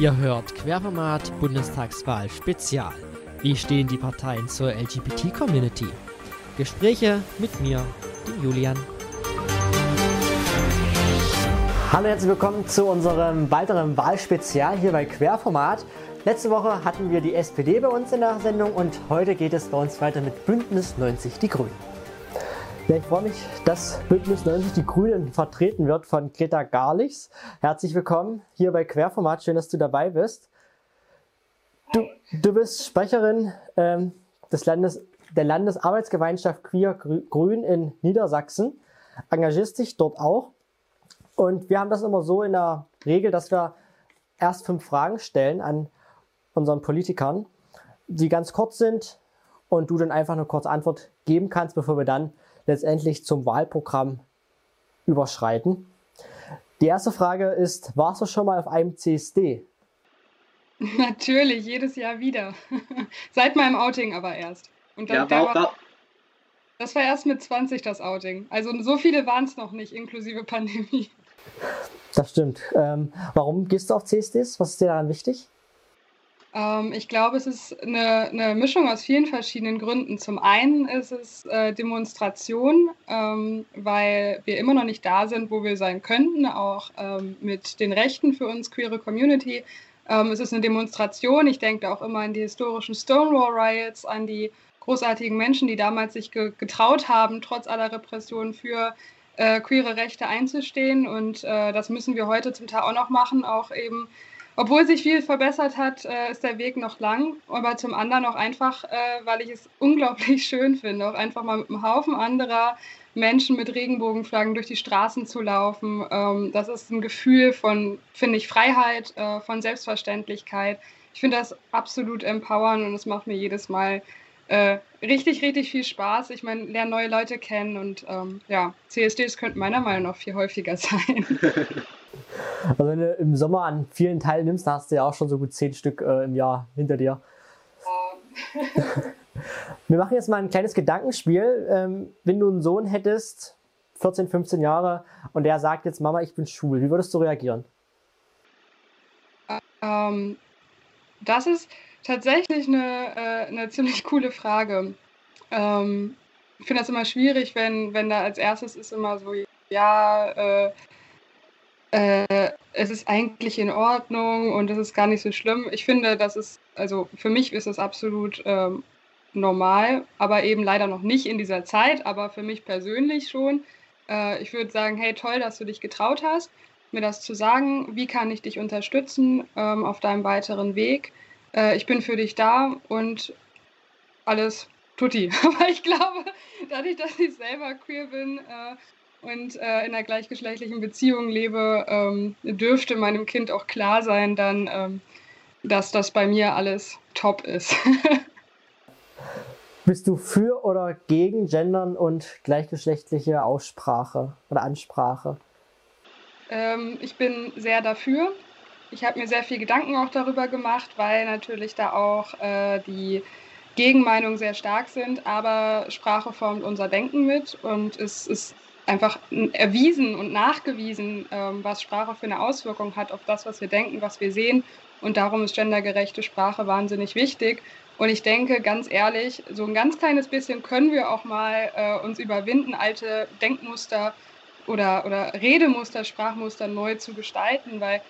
Ihr hört Querformat Bundestagswahl Spezial. Wie stehen die Parteien zur LGBT-Community? Gespräche mit mir, dem Julian. Hallo, herzlich willkommen zu unserem weiteren Wahlspezial hier bei Querformat. Letzte Woche hatten wir die SPD bei uns in der Sendung und heute geht es bei uns weiter mit Bündnis 90 Die Grünen. Ja, ich freue mich, dass Bündnis 90 Die Grünen vertreten wird von Greta Garlichs. Herzlich willkommen hier bei Querformat. Schön, dass du dabei bist. Du, du bist Sprecherin ähm, des Landes, der Landesarbeitsgemeinschaft Queer Grün in Niedersachsen, engagierst dich dort auch. Und wir haben das immer so in der Regel, dass wir erst fünf Fragen stellen an unseren Politikern, die ganz kurz sind und du dann einfach eine kurze Antwort geben kannst, bevor wir dann letztendlich zum Wahlprogramm überschreiten. Die erste Frage ist, warst du schon mal auf einem CSD? Natürlich, jedes Jahr wieder. Seit meinem Outing aber erst. Und dann, ja, war, war, das war erst mit 20 das Outing. Also so viele waren es noch nicht, inklusive Pandemie. Das stimmt. Ähm, warum gehst du auf CSDs? Was ist dir daran wichtig? Ähm, ich glaube, es ist eine, eine, Mischung aus vielen verschiedenen Gründen. Zum einen ist es äh, Demonstration, ähm, weil wir immer noch nicht da sind, wo wir sein könnten, auch ähm, mit den Rechten für uns queere Community. Ähm, es ist eine Demonstration. Ich denke auch immer an die historischen Stonewall Riots, an die großartigen Menschen, die damals sich ge getraut haben, trotz aller Repressionen für äh, queere Rechte einzustehen. Und äh, das müssen wir heute zum Teil auch noch machen, auch eben obwohl sich viel verbessert hat, äh, ist der Weg noch lang. Aber zum anderen auch einfach, äh, weil ich es unglaublich schön finde, auch einfach mal mit einem Haufen anderer Menschen mit Regenbogenflaggen durch die Straßen zu laufen. Ähm, das ist ein Gefühl von, finde ich, Freiheit, äh, von Selbstverständlichkeit. Ich finde das absolut empowernd und es macht mir jedes Mal richtig, richtig viel Spaß. Ich meine, lerne neue Leute kennen und ähm, ja, CSDs könnten meiner Meinung nach viel häufiger sein. Also wenn du im Sommer an vielen teilnimmst, dann hast du ja auch schon so gut zehn Stück äh, im Jahr hinter dir. Wir machen jetzt mal ein kleines Gedankenspiel. Ähm, wenn du einen Sohn hättest, 14, 15 Jahre, und der sagt jetzt, Mama, ich bin schwul, wie würdest du reagieren? Ähm, das ist tatsächlich eine, äh, eine ziemlich coole Frage. Ähm, ich finde das immer schwierig, wenn, wenn da als erstes ist immer so, ja, äh, äh, es ist eigentlich in Ordnung und es ist gar nicht so schlimm. Ich finde, das ist, also für mich ist es absolut ähm, normal, aber eben leider noch nicht in dieser Zeit, aber für mich persönlich schon. Äh, ich würde sagen, hey, toll, dass du dich getraut hast, mir das zu sagen. Wie kann ich dich unterstützen ähm, auf deinem weiteren Weg? Äh, ich bin für dich da und alles tutti. Aber ich glaube, dadurch, dass ich selber queer bin, äh, und äh, in einer gleichgeschlechtlichen Beziehung lebe, ähm, dürfte meinem Kind auch klar sein, dann, ähm, dass das bei mir alles top ist. Bist du für oder gegen Gendern und gleichgeschlechtliche Aussprache oder Ansprache? Ähm, ich bin sehr dafür. Ich habe mir sehr viel Gedanken auch darüber gemacht, weil natürlich da auch äh, die Gegenmeinungen sehr stark sind, aber Sprache formt unser Denken mit und es ist einfach erwiesen und nachgewiesen, ähm, was Sprache für eine Auswirkung hat auf das, was wir denken, was wir sehen. Und darum ist gendergerechte Sprache wahnsinnig wichtig. Und ich denke, ganz ehrlich, so ein ganz kleines bisschen können wir auch mal äh, uns überwinden, alte Denkmuster oder, oder Redemuster, Sprachmuster neu zu gestalten, weil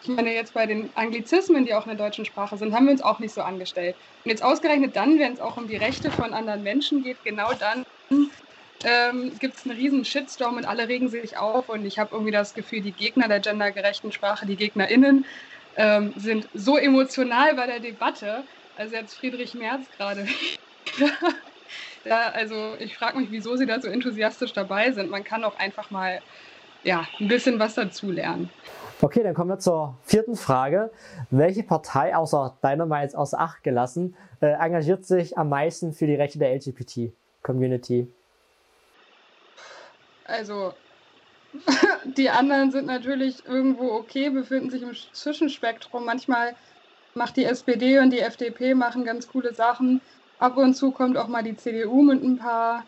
ich meine, jetzt bei den Anglizismen, die auch in der deutschen Sprache sind, haben wir uns auch nicht so angestellt. Und jetzt ausgerechnet dann, wenn es auch um die Rechte von anderen Menschen geht, genau dann ähm, gibt es einen riesen Shitstorm und alle regen sich auf und ich habe irgendwie das Gefühl, die Gegner der gendergerechten Sprache, die GegnerInnen, ähm, sind so emotional bei der Debatte. Also jetzt Friedrich Merz gerade. also ich frage mich, wieso sie da so enthusiastisch dabei sind. Man kann auch einfach mal ja, ein bisschen was dazulernen. Okay, dann kommen wir zur vierten Frage. Welche Partei, außer deiner mal jetzt Acht gelassen, äh, engagiert sich am meisten für die Rechte der LGBT-Community? Also die anderen sind natürlich irgendwo okay, befinden sich im Zwischenspektrum. Manchmal macht die SPD und die FDP machen ganz coole Sachen. Ab und zu kommt auch mal die CDU mit ein paar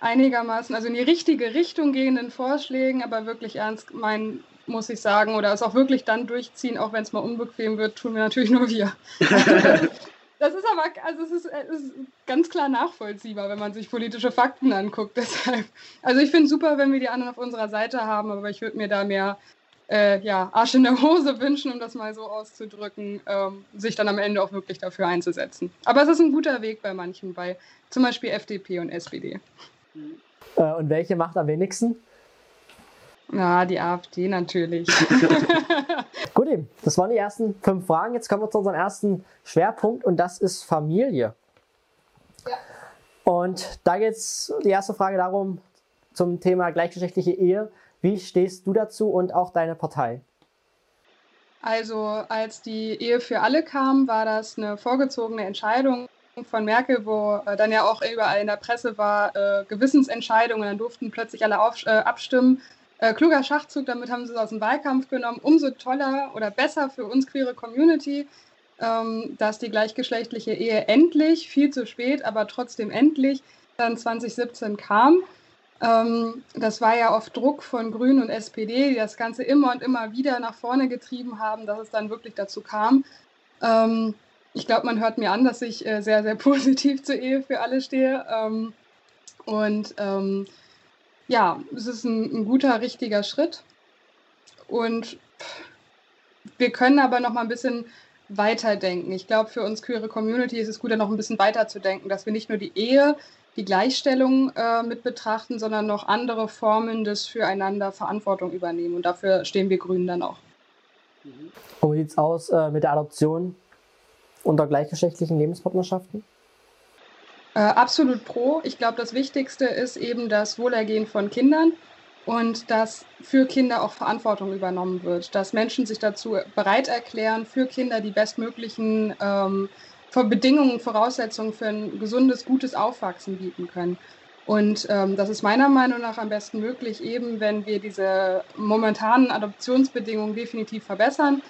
einigermaßen, also in die richtige Richtung gehenden Vorschlägen, aber wirklich ernst mein, muss ich sagen, oder es auch wirklich dann durchziehen, auch wenn es mal unbequem wird, tun wir natürlich nur wir. Das ist aber, also es ist, es ist, ganz klar nachvollziehbar, wenn man sich politische Fakten anguckt. Deshalb, also ich finde es super, wenn wir die anderen auf unserer Seite haben, aber ich würde mir da mehr äh, ja, Arsch in der Hose wünschen, um das mal so auszudrücken, ähm, sich dann am Ende auch wirklich dafür einzusetzen. Aber es ist ein guter Weg bei manchen, bei zum Beispiel FDP und SPD. Äh, und welche macht am wenigsten? Na, die AfD natürlich. Gut, das waren die ersten fünf Fragen. Jetzt kommen wir zu unserem ersten Schwerpunkt und das ist Familie. Ja. Und da geht es die erste Frage darum, zum Thema gleichgeschlechtliche Ehe. Wie stehst du dazu und auch deine Partei? Also als die Ehe für alle kam, war das eine vorgezogene Entscheidung von Merkel, wo äh, dann ja auch überall in der Presse war, äh, Gewissensentscheidungen, dann durften plötzlich alle auf, äh, abstimmen. Äh, kluger Schachzug, damit haben sie es aus dem Wahlkampf genommen. Umso toller oder besser für uns queere Community, ähm, dass die gleichgeschlechtliche Ehe endlich, viel zu spät, aber trotzdem endlich, dann 2017 kam. Ähm, das war ja auf Druck von Grünen und SPD, die das Ganze immer und immer wieder nach vorne getrieben haben, dass es dann wirklich dazu kam. Ähm, ich glaube, man hört mir an, dass ich äh, sehr, sehr positiv zur Ehe für alle stehe. Ähm, und ähm, ja, es ist ein, ein, guter, richtiger Schritt. Und wir können aber noch mal ein bisschen weiterdenken. Ich glaube, für uns queere Community ist es gut, noch ein bisschen weiter zu denken, dass wir nicht nur die Ehe, die Gleichstellung äh, mit betrachten, sondern noch andere Formen des Füreinander Verantwortung übernehmen. Und dafür stehen wir Grünen dann auch. Und wie sieht es aus äh, mit der Adoption unter gleichgeschlechtlichen Lebenspartnerschaften? Äh, absolut pro. Ich glaube, das Wichtigste ist eben das Wohlergehen von Kindern und dass für Kinder auch Verantwortung übernommen wird, dass Menschen sich dazu bereit erklären, für Kinder die bestmöglichen ähm, Bedingungen, Voraussetzungen für ein gesundes, gutes Aufwachsen bieten können. Und ähm, das ist meiner Meinung nach am besten möglich, eben wenn wir diese momentanen Adoptionsbedingungen definitiv verbessern.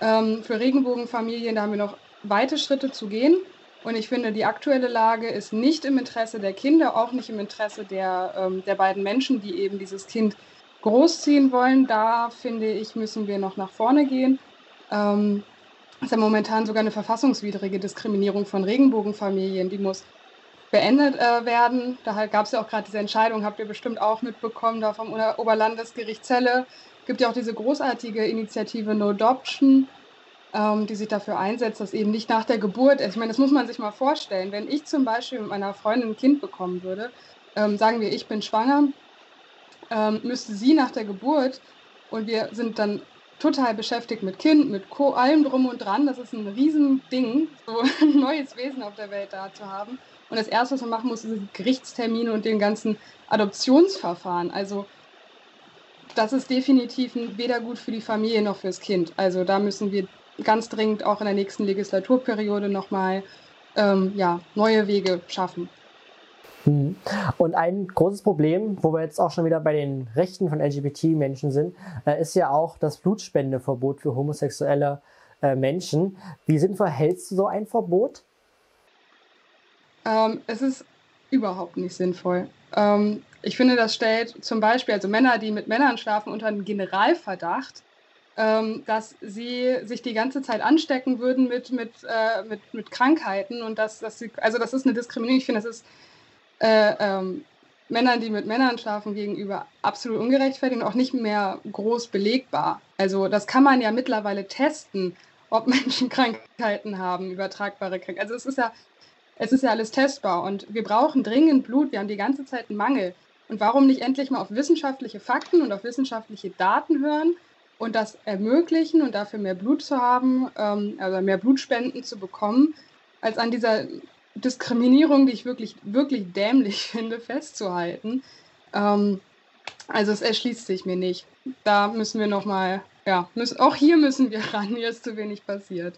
Ähm, für Regenbogenfamilien, da haben wir noch weite Schritte zu gehen. Und ich finde, die aktuelle Lage ist nicht im Interesse der Kinder, auch nicht im Interesse der, ähm, der beiden Menschen, die eben dieses Kind großziehen wollen. Da finde ich, müssen wir noch nach vorne gehen. Ähm, ist ja momentan sogar eine verfassungswidrige Diskriminierung von Regenbogenfamilien. Die muss beendet äh, werden. Da gab es ja auch gerade diese Entscheidung, habt ihr bestimmt auch mitbekommen, da vom Oberlandesgericht Celle. Gibt ja auch diese großartige Initiative No Adoption, die sich dafür einsetzt, dass eben nicht nach der Geburt, ich meine, das muss man sich mal vorstellen, wenn ich zum Beispiel mit meiner Freundin ein Kind bekommen würde, ähm, sagen wir, ich bin schwanger, ähm, müsste sie nach der Geburt und wir sind dann total beschäftigt mit Kind, mit Co, allem drum und dran. Das ist ein Riesending, so ein neues Wesen auf der Welt da zu haben. Und das Erste, was man machen muss, sind Gerichtstermine und den ganzen Adoptionsverfahren. Also das ist definitiv weder gut für die Familie noch fürs Kind. Also da müssen wir ganz dringend auch in der nächsten Legislaturperiode nochmal ähm, ja, neue Wege schaffen. Hm. Und ein großes Problem, wo wir jetzt auch schon wieder bei den Rechten von LGBT-Menschen sind, äh, ist ja auch das Blutspendeverbot für homosexuelle äh, Menschen. Wie sinnvoll hältst du so ein Verbot? Ähm, es ist überhaupt nicht sinnvoll. Ähm, ich finde, das stellt zum Beispiel also Männer, die mit Männern schlafen, unter einen Generalverdacht, ähm, dass sie sich die ganze Zeit anstecken würden mit, mit, äh, mit, mit Krankheiten und dass, dass sie, also das ist eine Diskriminierung. Ich finde, das ist äh, ähm, Männern, die mit Männern schlafen, gegenüber absolut ungerechtfertigt und auch nicht mehr groß belegbar. Also das kann man ja mittlerweile testen, ob Menschen Krankheiten haben, übertragbare Krankheiten. Also es ist ja, es ist ja alles testbar und wir brauchen dringend Blut. Wir haben die ganze Zeit einen Mangel. Und warum nicht endlich mal auf wissenschaftliche Fakten und auf wissenschaftliche Daten hören und das ermöglichen und dafür mehr Blut zu haben, ähm, also mehr Blutspenden zu bekommen, als an dieser Diskriminierung, die ich wirklich, wirklich dämlich finde, festzuhalten. Ähm, also es erschließt sich mir nicht. Da müssen wir nochmal, ja, müssen, auch hier müssen wir ran, hier ist zu wenig passiert.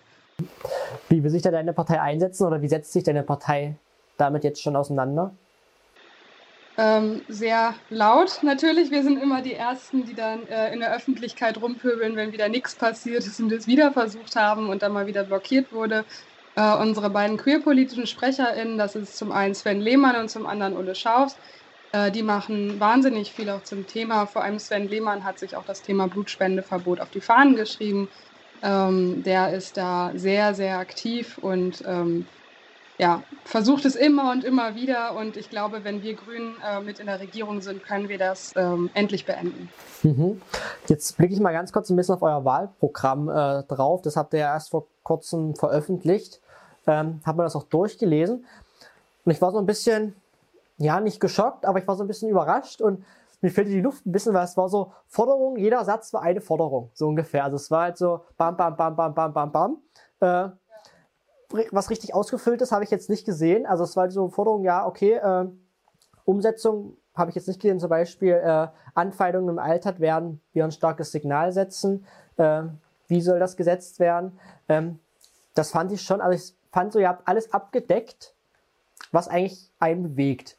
Wie will sich da deine Partei einsetzen oder wie setzt sich deine Partei damit jetzt schon auseinander? Ähm, sehr laut natürlich. Wir sind immer die Ersten, die dann äh, in der Öffentlichkeit rumpöbeln, wenn wieder nichts passiert ist und es wieder versucht haben und dann mal wieder blockiert wurde. Äh, unsere beiden queerpolitischen SprecherInnen, das ist zum einen Sven Lehmann und zum anderen Ulle Schaufs, Äh, die machen wahnsinnig viel auch zum Thema. Vor allem Sven Lehmann hat sich auch das Thema Blutspendeverbot auf die Fahnen geschrieben. Ähm, der ist da sehr, sehr aktiv und ähm, ja, versucht es immer und immer wieder. Und ich glaube, wenn wir Grünen äh, mit in der Regierung sind, können wir das ähm, endlich beenden. Mhm. Jetzt blicke ich mal ganz kurz ein bisschen auf euer Wahlprogramm äh, drauf. Das habt ihr ja erst vor kurzem veröffentlicht. Ähm, habe mir das auch durchgelesen. Und ich war so ein bisschen, ja, nicht geschockt, aber ich war so ein bisschen überrascht und mir fehlte die Luft ein bisschen, weil es war so Forderung, jeder Satz war eine Forderung, so ungefähr. Also es war halt so bam, bam, bam, bam, bam, bam, bam. Äh, was richtig ausgefüllt ist, habe ich jetzt nicht gesehen. Also es war so Forderung, ja, okay, äh, Umsetzung habe ich jetzt nicht gesehen, zum Beispiel äh, Anfeindungen im Alltag werden wir ein starkes Signal setzen. Äh, wie soll das gesetzt werden? Ähm, das fand ich schon, also ich fand so, ihr habt alles abgedeckt, was eigentlich einen bewegt.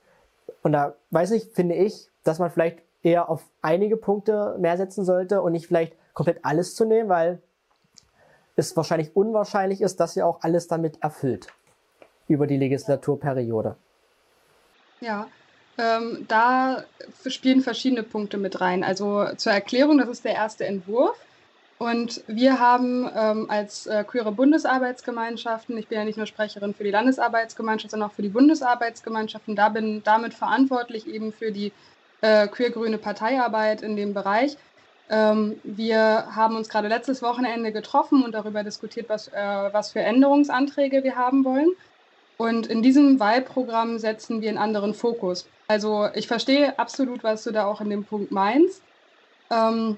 Und da weiß ich, finde ich, dass man vielleicht eher auf einige Punkte mehr setzen sollte und nicht vielleicht komplett alles zu nehmen, weil es wahrscheinlich unwahrscheinlich ist, dass ihr auch alles damit erfüllt über die Legislaturperiode. Ja, ähm, da spielen verschiedene Punkte mit rein. Also zur Erklärung, das ist der erste Entwurf. Und wir haben ähm, als äh, queere Bundesarbeitsgemeinschaften, ich bin ja nicht nur Sprecherin für die Landesarbeitsgemeinschaft, sondern auch für die Bundesarbeitsgemeinschaften, da bin damit verantwortlich eben für die äh, queer-grüne Parteiarbeit in dem Bereich. Ähm, wir haben uns gerade letztes Wochenende getroffen und darüber diskutiert, was, äh, was für Änderungsanträge wir haben wollen. Und in diesem Wahlprogramm setzen wir einen anderen Fokus. Also ich verstehe absolut, was du da auch in dem Punkt meinst. Ähm,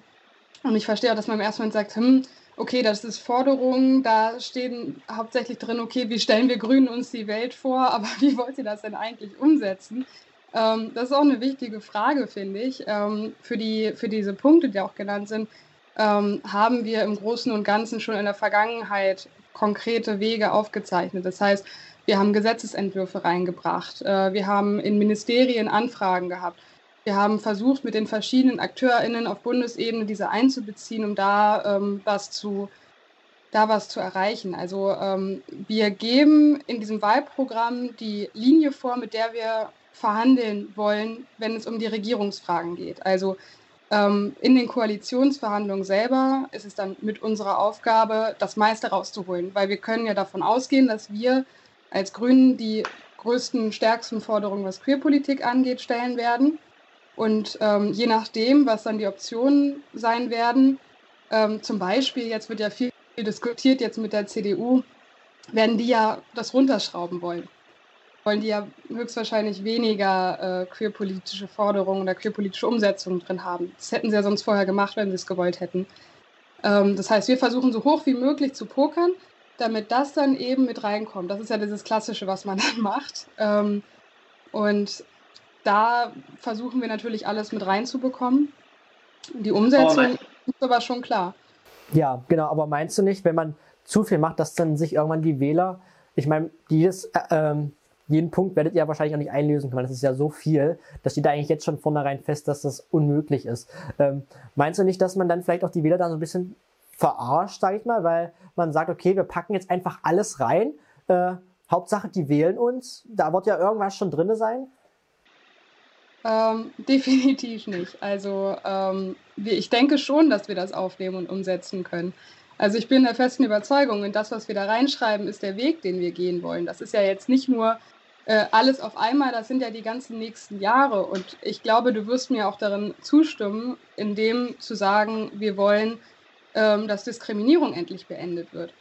und ich verstehe auch, dass man im ersten Moment sagt, hm, okay, das ist Forderung, da stehen hauptsächlich drin, okay, wie stellen wir Grünen uns die Welt vor, aber wie wollt ihr das denn eigentlich umsetzen? Ähm, das ist auch eine wichtige Frage, finde ich. Ähm, für, die, für diese Punkte, die auch genannt sind, ähm, haben wir im Großen und Ganzen schon in der Vergangenheit konkrete Wege aufgezeichnet. Das heißt, wir haben Gesetzesentwürfe reingebracht, äh, wir haben in Ministerien Anfragen gehabt. Wir haben versucht, mit den verschiedenen AkteurInnen auf Bundesebene diese einzubeziehen, um da ähm, was zu da was zu erreichen. Also ähm, wir geben in diesem Wahlprogramm die Linie vor, mit der wir verhandeln wollen, wenn es um die Regierungsfragen geht. Also ähm, in den Koalitionsverhandlungen selber ist es dann mit unserer Aufgabe, das meiste rauszuholen, weil wir können ja davon ausgehen, dass wir als Grünen die größten, stärksten Forderungen, was Queerpolitik angeht, stellen werden. Und ähm, je nachdem, was dann die Optionen sein werden, ähm, zum Beispiel, jetzt wird ja viel diskutiert jetzt mit der CDU, werden die ja das runterschrauben wollen wollen die ja höchstwahrscheinlich weniger äh, queerpolitische Forderungen oder queerpolitische Umsetzungen drin haben. Das hätten sie ja sonst vorher gemacht, wenn sie es gewollt hätten. Ähm, das heißt, wir versuchen so hoch wie möglich zu pokern, damit das dann eben mit reinkommt. Das ist ja dieses Klassische, was man dann macht. Ähm, und da versuchen wir natürlich alles mit reinzubekommen. Die Umsetzung ist aber schon klar. Ja, genau, aber meinst du nicht, wenn man zu viel macht, dass dann sich irgendwann die Wähler, ich meine, dieses äh, ähm, jeden Punkt werdet ihr wahrscheinlich auch nicht einlösen können. Das ist ja so viel, dass steht da eigentlich jetzt schon vornherein fest, dass das unmöglich ist. Ähm, meinst du nicht, dass man dann vielleicht auch die Wähler da so ein bisschen verarscht, sage ich mal, weil man sagt, okay, wir packen jetzt einfach alles rein. Äh, Hauptsache, die wählen uns. Da wird ja irgendwas schon drin sein. Ähm, definitiv nicht. Also ähm, ich denke schon, dass wir das aufnehmen und umsetzen können. Also ich bin der festen Überzeugung, und das, was wir da reinschreiben, ist der Weg, den wir gehen wollen. Das ist ja jetzt nicht nur äh, alles auf einmal, das sind ja die ganzen nächsten Jahre. Und ich glaube, du wirst mir auch darin zustimmen, in dem zu sagen, wir wollen, ähm, dass Diskriminierung endlich beendet wird.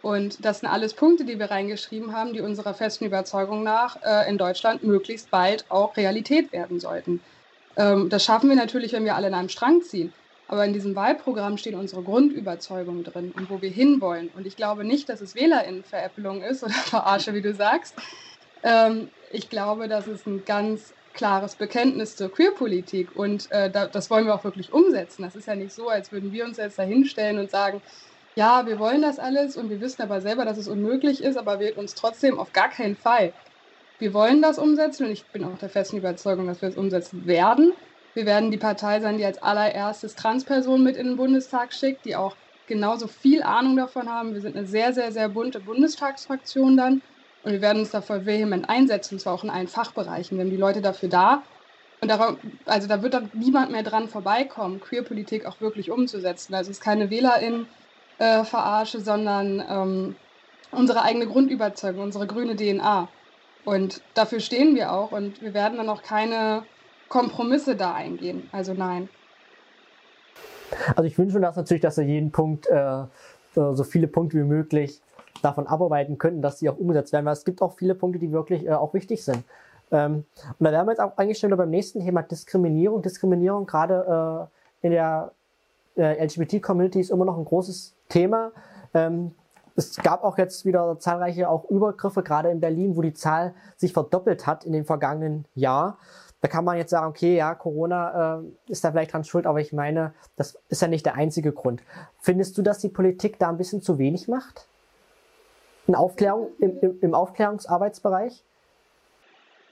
Und das sind alles Punkte, die wir reingeschrieben haben, die unserer festen Überzeugung nach äh, in Deutschland möglichst bald auch Realität werden sollten. Ähm, das schaffen wir natürlich, wenn wir alle in einem Strang ziehen. Aber in diesem Wahlprogramm stehen unsere Grundüberzeugungen drin und wo wir hinwollen. Und ich glaube nicht, dass es WählerInnenveräppelung ist oder Verarsche, wie du sagst, ähm, ich glaube, das ist ein ganz klares Bekenntnis zur Queerpolitik und äh, da, das wollen wir auch wirklich umsetzen. Das ist ja nicht so, als würden wir uns jetzt da hinstellen und sagen, ja, wir wollen das alles und wir wissen aber selber, dass es unmöglich ist, aber wir uns trotzdem auf gar keinen Fall. Wir wollen das umsetzen und ich bin auch der festen Überzeugung, dass wir es umsetzen werden. Wir werden die Partei sein, die als allererstes Transpersonen mit in den Bundestag schickt, die auch genauso viel Ahnung davon haben. Wir sind eine sehr, sehr, sehr bunte Bundestagsfraktion dann und wir werden uns dafür vehement einsetzen, und zwar auch in allen Fachbereichen. Wir haben die Leute dafür da. und darauf, also da wird dann niemand mehr dran vorbeikommen, Queerpolitik auch wirklich umzusetzen. Also es ist keine WählerInnen-Verarsche, äh, sondern ähm, unsere eigene Grundüberzeugung, unsere grüne DNA. Und dafür stehen wir auch und wir werden dann auch keine Kompromisse da eingehen. Also nein. Also ich wünsche mir das natürlich, dass wir jeden Punkt, äh, so viele Punkte wie möglich davon abarbeiten könnten, dass die auch umgesetzt werden, weil es gibt auch viele Punkte, die wirklich äh, auch wichtig sind. Ähm, und da wären wir jetzt auch eigentlich schon beim nächsten Thema Diskriminierung. Diskriminierung gerade äh, in der äh, LGBT-Community ist immer noch ein großes Thema. Ähm, es gab auch jetzt wieder zahlreiche auch Übergriffe, gerade in Berlin, wo die Zahl sich verdoppelt hat in den vergangenen Jahr. Da kann man jetzt sagen, okay, ja, Corona äh, ist da vielleicht dran schuld, aber ich meine, das ist ja nicht der einzige Grund. Findest du, dass die Politik da ein bisschen zu wenig macht? In Aufklärung, im, im, Aufklärungsarbeitsbereich?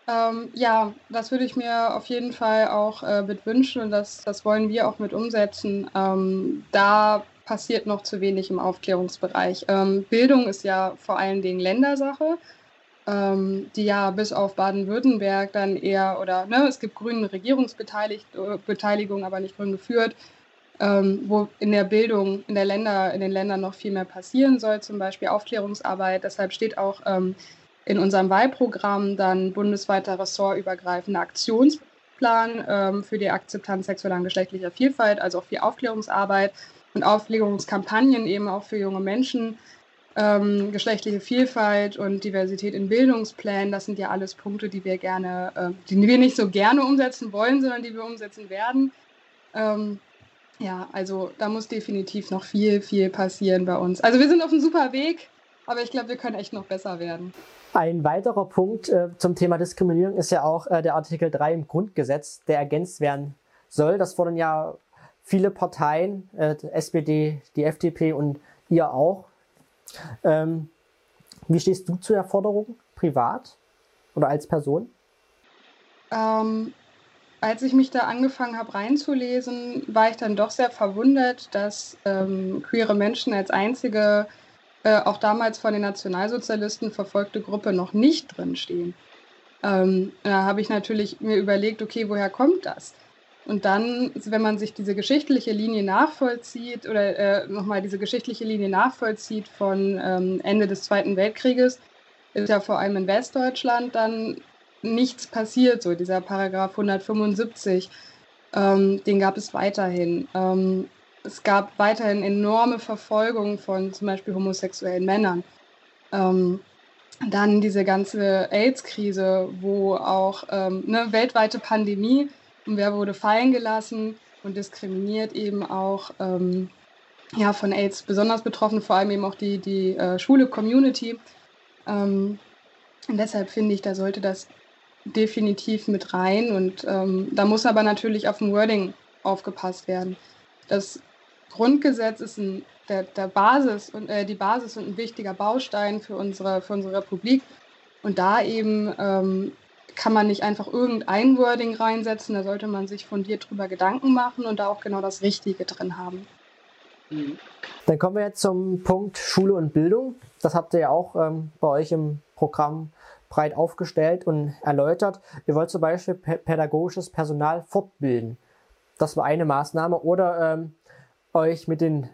Ähm, ja, das würde ich mir auf jeden Fall auch äh, mit wünschen und das, das wollen wir auch mit umsetzen. Ähm, da passiert noch zu wenig im Aufklärungsbereich. Ähm, Bildung ist ja vor allen Dingen Ländersache, ähm, die ja bis auf Baden-Württemberg dann eher, oder ne, es gibt grüne Regierungsbeteiligung, aber nicht grün geführt, ähm, wo in der Bildung in, der Länder, in den Ländern noch viel mehr passieren soll, zum Beispiel Aufklärungsarbeit. Deshalb steht auch ähm, in unserem Wahlprogramm dann bundesweiter ressortübergreifender Aktionsplan ähm, für die Akzeptanz sexueller und geschlechtlicher Vielfalt, also auch viel Aufklärungsarbeit und Aufklärungskampagnen eben auch für junge Menschen. Ähm, geschlechtliche Vielfalt und Diversität in Bildungsplänen, das sind ja alles Punkte, die wir gerne, äh, die wir nicht so gerne umsetzen wollen, sondern die wir umsetzen werden. Ähm, ja, also da muss definitiv noch viel, viel passieren bei uns. Also wir sind auf einem super Weg, aber ich glaube, wir können echt noch besser werden. Ein weiterer Punkt äh, zum Thema Diskriminierung ist ja auch äh, der Artikel 3 im Grundgesetz, der ergänzt werden soll. Das fordern ja viele Parteien, äh, die SPD, die FDP und ihr auch. Ähm, wie stehst du zu der Forderung privat oder als Person? Ähm, als ich mich da angefangen habe reinzulesen, war ich dann doch sehr verwundert, dass ähm, queere Menschen als einzige äh, auch damals von den Nationalsozialisten verfolgte Gruppe noch nicht drinstehen. Ähm, da habe ich natürlich mir überlegt, okay, woher kommt das? Und dann, wenn man sich diese geschichtliche Linie nachvollzieht oder äh, nochmal diese geschichtliche Linie nachvollzieht von ähm, Ende des Zweiten Weltkrieges, ist ja vor allem in Westdeutschland dann nichts passiert. So dieser Paragraph 175, ähm, den gab es weiterhin. Ähm, es gab weiterhin enorme Verfolgung von zum Beispiel homosexuellen Männern. Ähm, dann diese ganze AIDS-Krise, wo auch ähm, eine weltweite Pandemie und wer wurde fallen gelassen und diskriminiert eben auch ähm, ja, von AIDS besonders betroffen, vor allem eben auch die, die äh, schwule Community. Ähm, und deshalb finde ich, da sollte das definitiv mit rein und ähm, da muss aber natürlich auf dem Wording aufgepasst werden. Das Grundgesetz ist ein, der, der Basis und äh, die Basis und ein wichtiger Baustein für unsere, für unsere Republik. Und da eben ähm, kann man nicht einfach irgendein Wording reinsetzen, da sollte man sich fundiert drüber Gedanken machen und da auch genau das Richtige drin haben. Mhm. Dann kommen wir jetzt zum Punkt Schule und Bildung. Das habt ihr ja auch ähm, bei euch im Programm breit aufgestellt und erläutert. Ihr wollt zum Beispiel pädagogisches Personal fortbilden. Das war eine Maßnahme. Oder ähm, euch mit den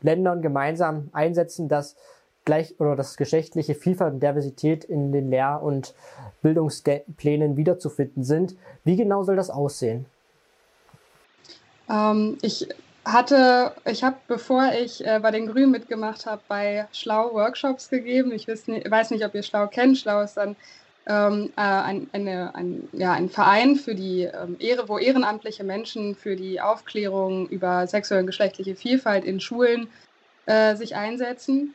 Ländern gemeinsam einsetzen, dass gleich oder das geschlechtliche Vielfalt und Diversität in den Lehr- und Bildungsplänen wiederzufinden sind. Wie genau soll das aussehen? Ähm, ich hatte, ich habe, bevor ich äh, bei den Grünen mitgemacht habe, bei Schlau Workshops gegeben. Ich weiß nicht, weiß nicht ob ihr Schlau kennt. Schlau ist dann ähm, äh, ein, eine, ein, ja, ein Verein für die ähm, Ehre, wo ehrenamtliche Menschen für die Aufklärung über sexuelle und geschlechtliche Vielfalt in Schulen äh, sich einsetzen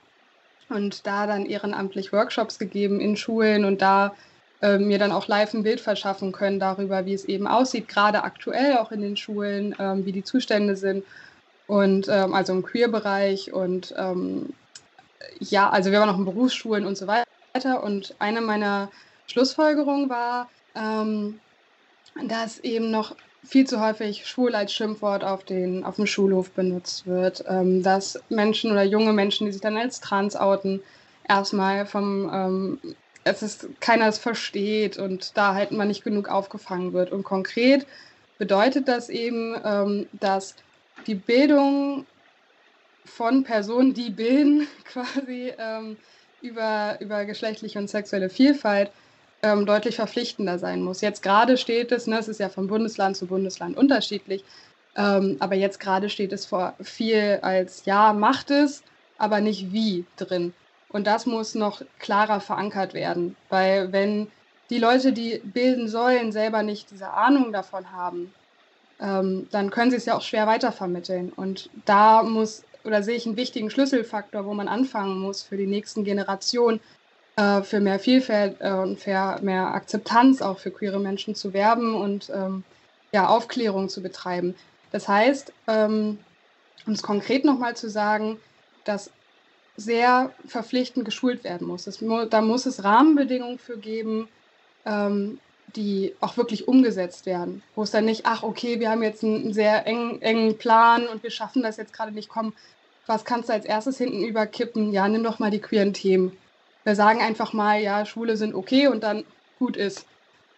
und da dann ehrenamtlich Workshops gegeben in Schulen und da äh, mir dann auch live ein Bild verschaffen können darüber, wie es eben aussieht, gerade aktuell auch in den Schulen, ähm, wie die Zustände sind und ähm, also im Queer-Bereich und ähm, ja, also wir waren auch in Berufsschulen und so weiter. Und eine meiner Schlussfolgerung war, ähm, dass eben noch viel zu häufig schwul als Schimpfwort auf, den, auf dem Schulhof benutzt wird, ähm, dass Menschen oder junge Menschen, die sich dann als trans outen, erstmal vom, ähm, es ist, keiner es versteht und da halt man nicht genug aufgefangen wird. Und konkret bedeutet das eben, ähm, dass die Bildung von Personen, die bilden, quasi ähm, über, über geschlechtliche und sexuelle Vielfalt ähm, deutlich verpflichtender sein muss. Jetzt gerade steht es, ne, es ist ja von Bundesland zu Bundesland unterschiedlich, ähm, aber jetzt gerade steht es vor viel als ja, macht es, aber nicht wie drin. Und das muss noch klarer verankert werden, weil wenn die Leute, die bilden sollen, selber nicht diese Ahnung davon haben, ähm, dann können sie es ja auch schwer weitervermitteln. Und da muss, oder sehe ich einen wichtigen Schlüsselfaktor, wo man anfangen muss für die nächsten Generationen, äh, für mehr Vielfalt äh, und für mehr Akzeptanz auch für queere Menschen zu werben und ähm, ja, Aufklärung zu betreiben. Das heißt, ähm, um es konkret nochmal zu sagen, dass sehr verpflichtend geschult werden muss. Das, da muss es Rahmenbedingungen für geben, ähm, die auch wirklich umgesetzt werden. Wo es dann nicht, ach okay, wir haben jetzt einen sehr engen, engen Plan und wir schaffen das jetzt gerade nicht, komm, was kannst du als erstes hinten überkippen? Ja, nimm doch mal die queeren Themen. Wir sagen einfach mal, ja, Schwule sind okay und dann gut ist.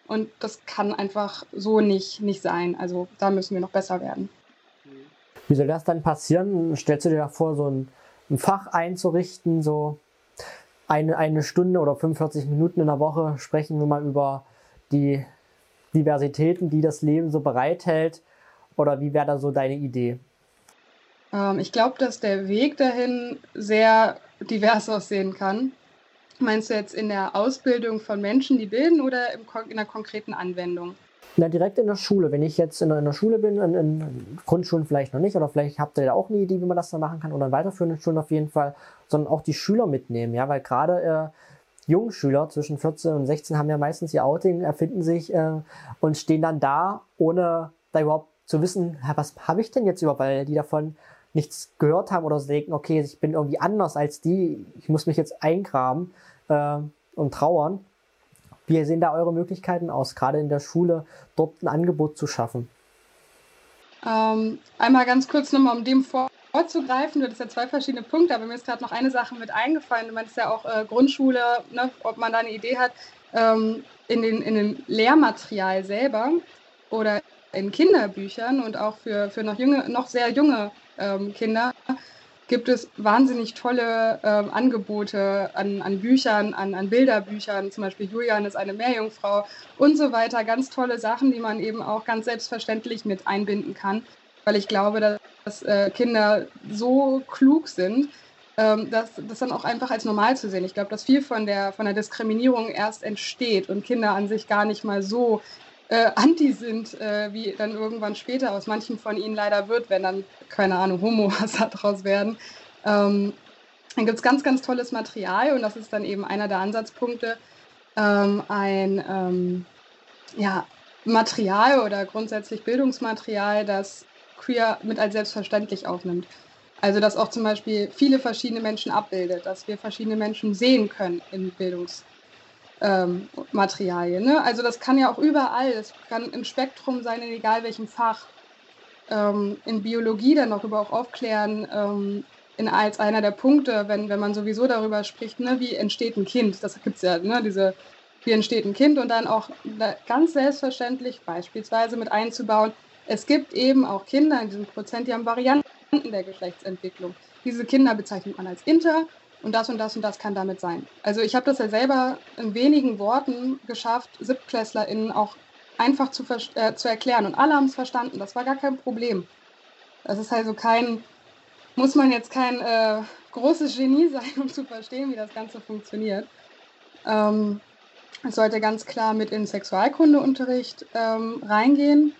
Und das kann einfach so nicht, nicht sein. Also da müssen wir noch besser werden. Wie soll das dann passieren? Stellst du dir da vor, so ein, ein Fach einzurichten, so eine, eine Stunde oder 45 Minuten in der Woche sprechen wir mal über die Diversitäten, die das Leben so bereithält? Oder wie wäre da so deine Idee? Ähm, ich glaube, dass der Weg dahin sehr divers aussehen kann. Meinst du jetzt in der Ausbildung von Menschen, die bilden oder in der konkreten Anwendung? Na, direkt in der Schule. Wenn ich jetzt in, der Schule bin, in, in, Grundschulen vielleicht noch nicht, oder vielleicht habt ihr da auch eine Idee, wie man das dann machen kann, oder in weiterführenden Schulen auf jeden Fall, sondern auch die Schüler mitnehmen, ja, weil gerade äh, jungen Schüler zwischen 14 und 16 haben ja meistens ihr Outing, erfinden sich äh, und stehen dann da, ohne da überhaupt zu wissen, was habe ich denn jetzt überhaupt, weil die davon nichts gehört haben oder denken, okay, ich bin irgendwie anders als die, ich muss mich jetzt eingraben äh, und trauern. Wie sehen da eure Möglichkeiten aus, gerade in der Schule dort ein Angebot zu schaffen? Ähm, einmal ganz kurz nochmal, um dem vor vorzugreifen. Du hattest ja zwei verschiedene Punkte, aber mir ist gerade noch eine Sache mit eingefallen. Du meinst ja auch äh, Grundschule, ne, ob man da eine Idee hat. Ähm, in, den, in dem Lehrmaterial selber oder in Kinderbüchern und auch für, für noch, junge, noch sehr junge ähm, Kinder gibt es wahnsinnig tolle ähm, Angebote an, an Büchern, an, an Bilderbüchern. Zum Beispiel Julian ist eine Meerjungfrau und so weiter. Ganz tolle Sachen, die man eben auch ganz selbstverständlich mit einbinden kann weil ich glaube, dass äh, Kinder so klug sind, ähm, dass das dann auch einfach als normal zu sehen. Ich glaube, dass viel von der, von der Diskriminierung erst entsteht und Kinder an sich gar nicht mal so äh, anti sind, äh, wie dann irgendwann später aus manchen von ihnen leider wird, wenn dann, keine Ahnung, Homo-Hasser draus werden. Ähm, dann gibt es ganz, ganz tolles Material und das ist dann eben einer der Ansatzpunkte, ähm, ein ähm, ja, Material oder grundsätzlich Bildungsmaterial, das queer mit als selbstverständlich aufnimmt. Also dass auch zum Beispiel viele verschiedene Menschen abbildet, dass wir verschiedene Menschen sehen können in Bildungsmaterialien. Ähm, ne? Also das kann ja auch überall, es kann im Spektrum sein, in egal welchem Fach. Ähm, in Biologie dann darüber auch aufklären, ähm, in, als einer der Punkte, wenn, wenn man sowieso darüber spricht, ne, wie entsteht ein Kind. Das gibt es ja, ne, diese, wie entsteht ein Kind und dann auch ganz selbstverständlich beispielsweise mit einzubauen, es gibt eben auch Kinder in diesem Prozent, die haben Varianten der Geschlechtsentwicklung. Diese Kinder bezeichnet man als Inter und das und das und das kann damit sein. Also ich habe das ja selber in wenigen Worten geschafft, SiebtklässlerInnen auch einfach zu, äh, zu erklären. Und alle haben es verstanden. Das war gar kein Problem. Das ist also kein, muss man jetzt kein äh, großes Genie sein, um zu verstehen, wie das Ganze funktioniert. Ähm, es sollte ganz klar mit in Sexualkundeunterricht ähm, reingehen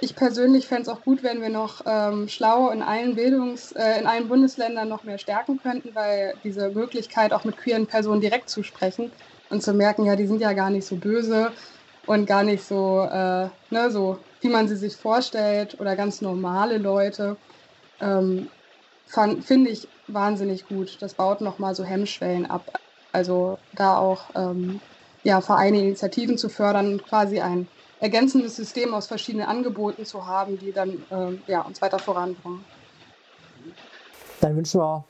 ich persönlich fände es auch gut, wenn wir noch ähm, schlau in allen Bildungs-, äh, in allen Bundesländern noch mehr stärken könnten, weil diese Möglichkeit, auch mit queeren Personen direkt zu sprechen und zu merken, ja, die sind ja gar nicht so böse und gar nicht so, äh, ne, so wie man sie sich vorstellt oder ganz normale Leute, ähm, finde ich wahnsinnig gut. Das baut nochmal so Hemmschwellen ab. Also da auch ähm, ja, Vereine, Initiativen zu fördern und quasi ein ergänzendes System aus verschiedenen Angeboten zu haben, die dann äh, ja, uns weiter voranbringen. Dann wünschen wir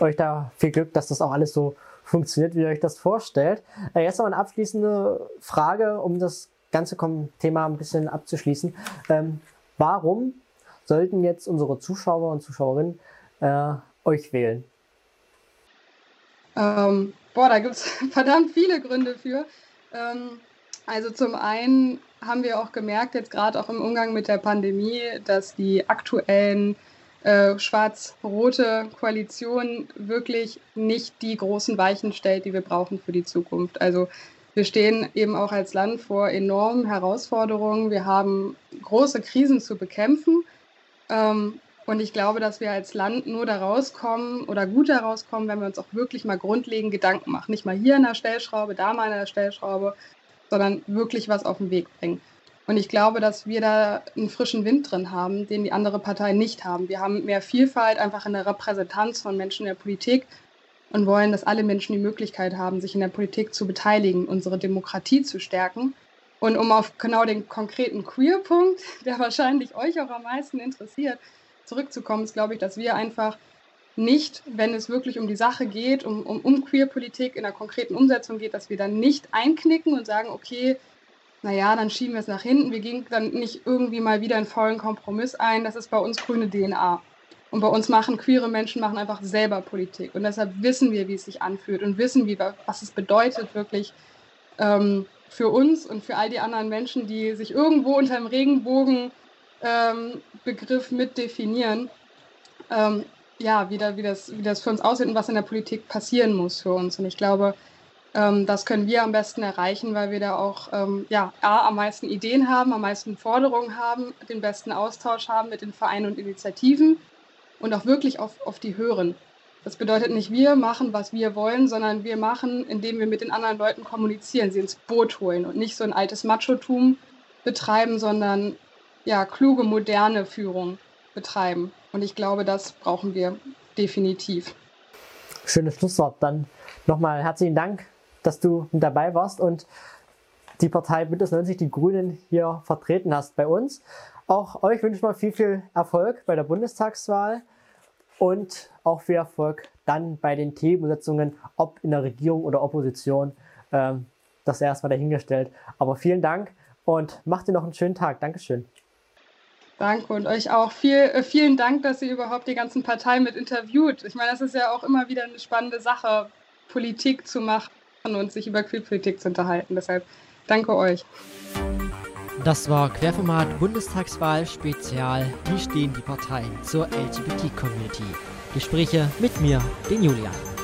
euch da viel Glück, dass das auch alles so funktioniert, wie ihr euch das vorstellt. Äh, jetzt noch eine abschließende Frage, um das ganze Thema ein bisschen abzuschließen. Ähm, warum sollten jetzt unsere Zuschauer und Zuschauerinnen äh, euch wählen? Ähm, boah, da gibt es verdammt viele Gründe für. Ähm, also zum einen haben wir auch gemerkt, jetzt gerade auch im Umgang mit der Pandemie, dass die aktuellen äh, schwarz-rote Koalition wirklich nicht die großen Weichen stellt, die wir brauchen für die Zukunft. Also wir stehen eben auch als Land vor enormen Herausforderungen. Wir haben große Krisen zu bekämpfen. Ähm, und ich glaube, dass wir als Land nur da rauskommen oder gut da rauskommen, wenn wir uns auch wirklich mal grundlegend Gedanken machen. Nicht mal hier an der Stellschraube, da mal an der Stellschraube, sondern wirklich was auf den Weg bringen. Und ich glaube, dass wir da einen frischen Wind drin haben, den die andere Partei nicht haben. Wir haben mehr Vielfalt einfach in der Repräsentanz von Menschen in der Politik und wollen, dass alle Menschen die Möglichkeit haben, sich in der Politik zu beteiligen, unsere Demokratie zu stärken. Und um auf genau den konkreten Queer-Punkt, der wahrscheinlich euch auch am meisten interessiert, zurückzukommen, ist, glaube ich, dass wir einfach nicht, wenn es wirklich um die Sache geht, um, um, um Queer-Politik in der konkreten Umsetzung geht, dass wir dann nicht einknicken und sagen, okay, naja, dann schieben wir es nach hinten. Wir gehen dann nicht irgendwie mal wieder einen vollen Kompromiss ein. Das ist bei uns grüne DNA. Und bei uns machen queere Menschen machen einfach selber Politik. Und deshalb wissen wir, wie es sich anfühlt und wissen wir, was es bedeutet, wirklich ähm, für uns und für all die anderen Menschen, die sich irgendwo unter dem Regenbogen ähm, Begriff mit definieren, ähm, ja, wie, da, wie, das, wie das für uns aussieht und was in der Politik passieren muss für uns. Und ich glaube, ähm, das können wir am besten erreichen, weil wir da auch ähm, ja, A, am meisten Ideen haben, am meisten Forderungen haben, den besten Austausch haben mit den Vereinen und Initiativen und auch wirklich auf, auf die hören. Das bedeutet nicht, wir machen, was wir wollen, sondern wir machen, indem wir mit den anderen Leuten kommunizieren, sie ins Boot holen und nicht so ein altes Machotum betreiben, sondern ja, kluge, moderne Führung betreiben. Und ich glaube, das brauchen wir definitiv. Schönes Schlusswort. Dann nochmal herzlichen Dank dass du dabei warst und die Partei Bündnis 90, die Grünen, hier vertreten hast bei uns. Auch euch wünsche ich mal viel, viel Erfolg bei der Bundestagswahl und auch viel Erfolg dann bei den Themensetzungen, ob in der Regierung oder Opposition. Ähm, das erstmal dahingestellt. Aber vielen Dank und macht dir noch einen schönen Tag. Dankeschön. Danke und euch auch. Viel, äh, vielen Dank, dass ihr überhaupt die ganzen Parteien mit interviewt. Ich meine, das ist ja auch immer wieder eine spannende Sache, Politik zu machen und sich über Queerpolitik zu unterhalten. Deshalb danke euch. Das war Querformat Bundestagswahl Spezial. Wie stehen die Parteien zur LGBT-Community? Gespräche mit mir, den Julian.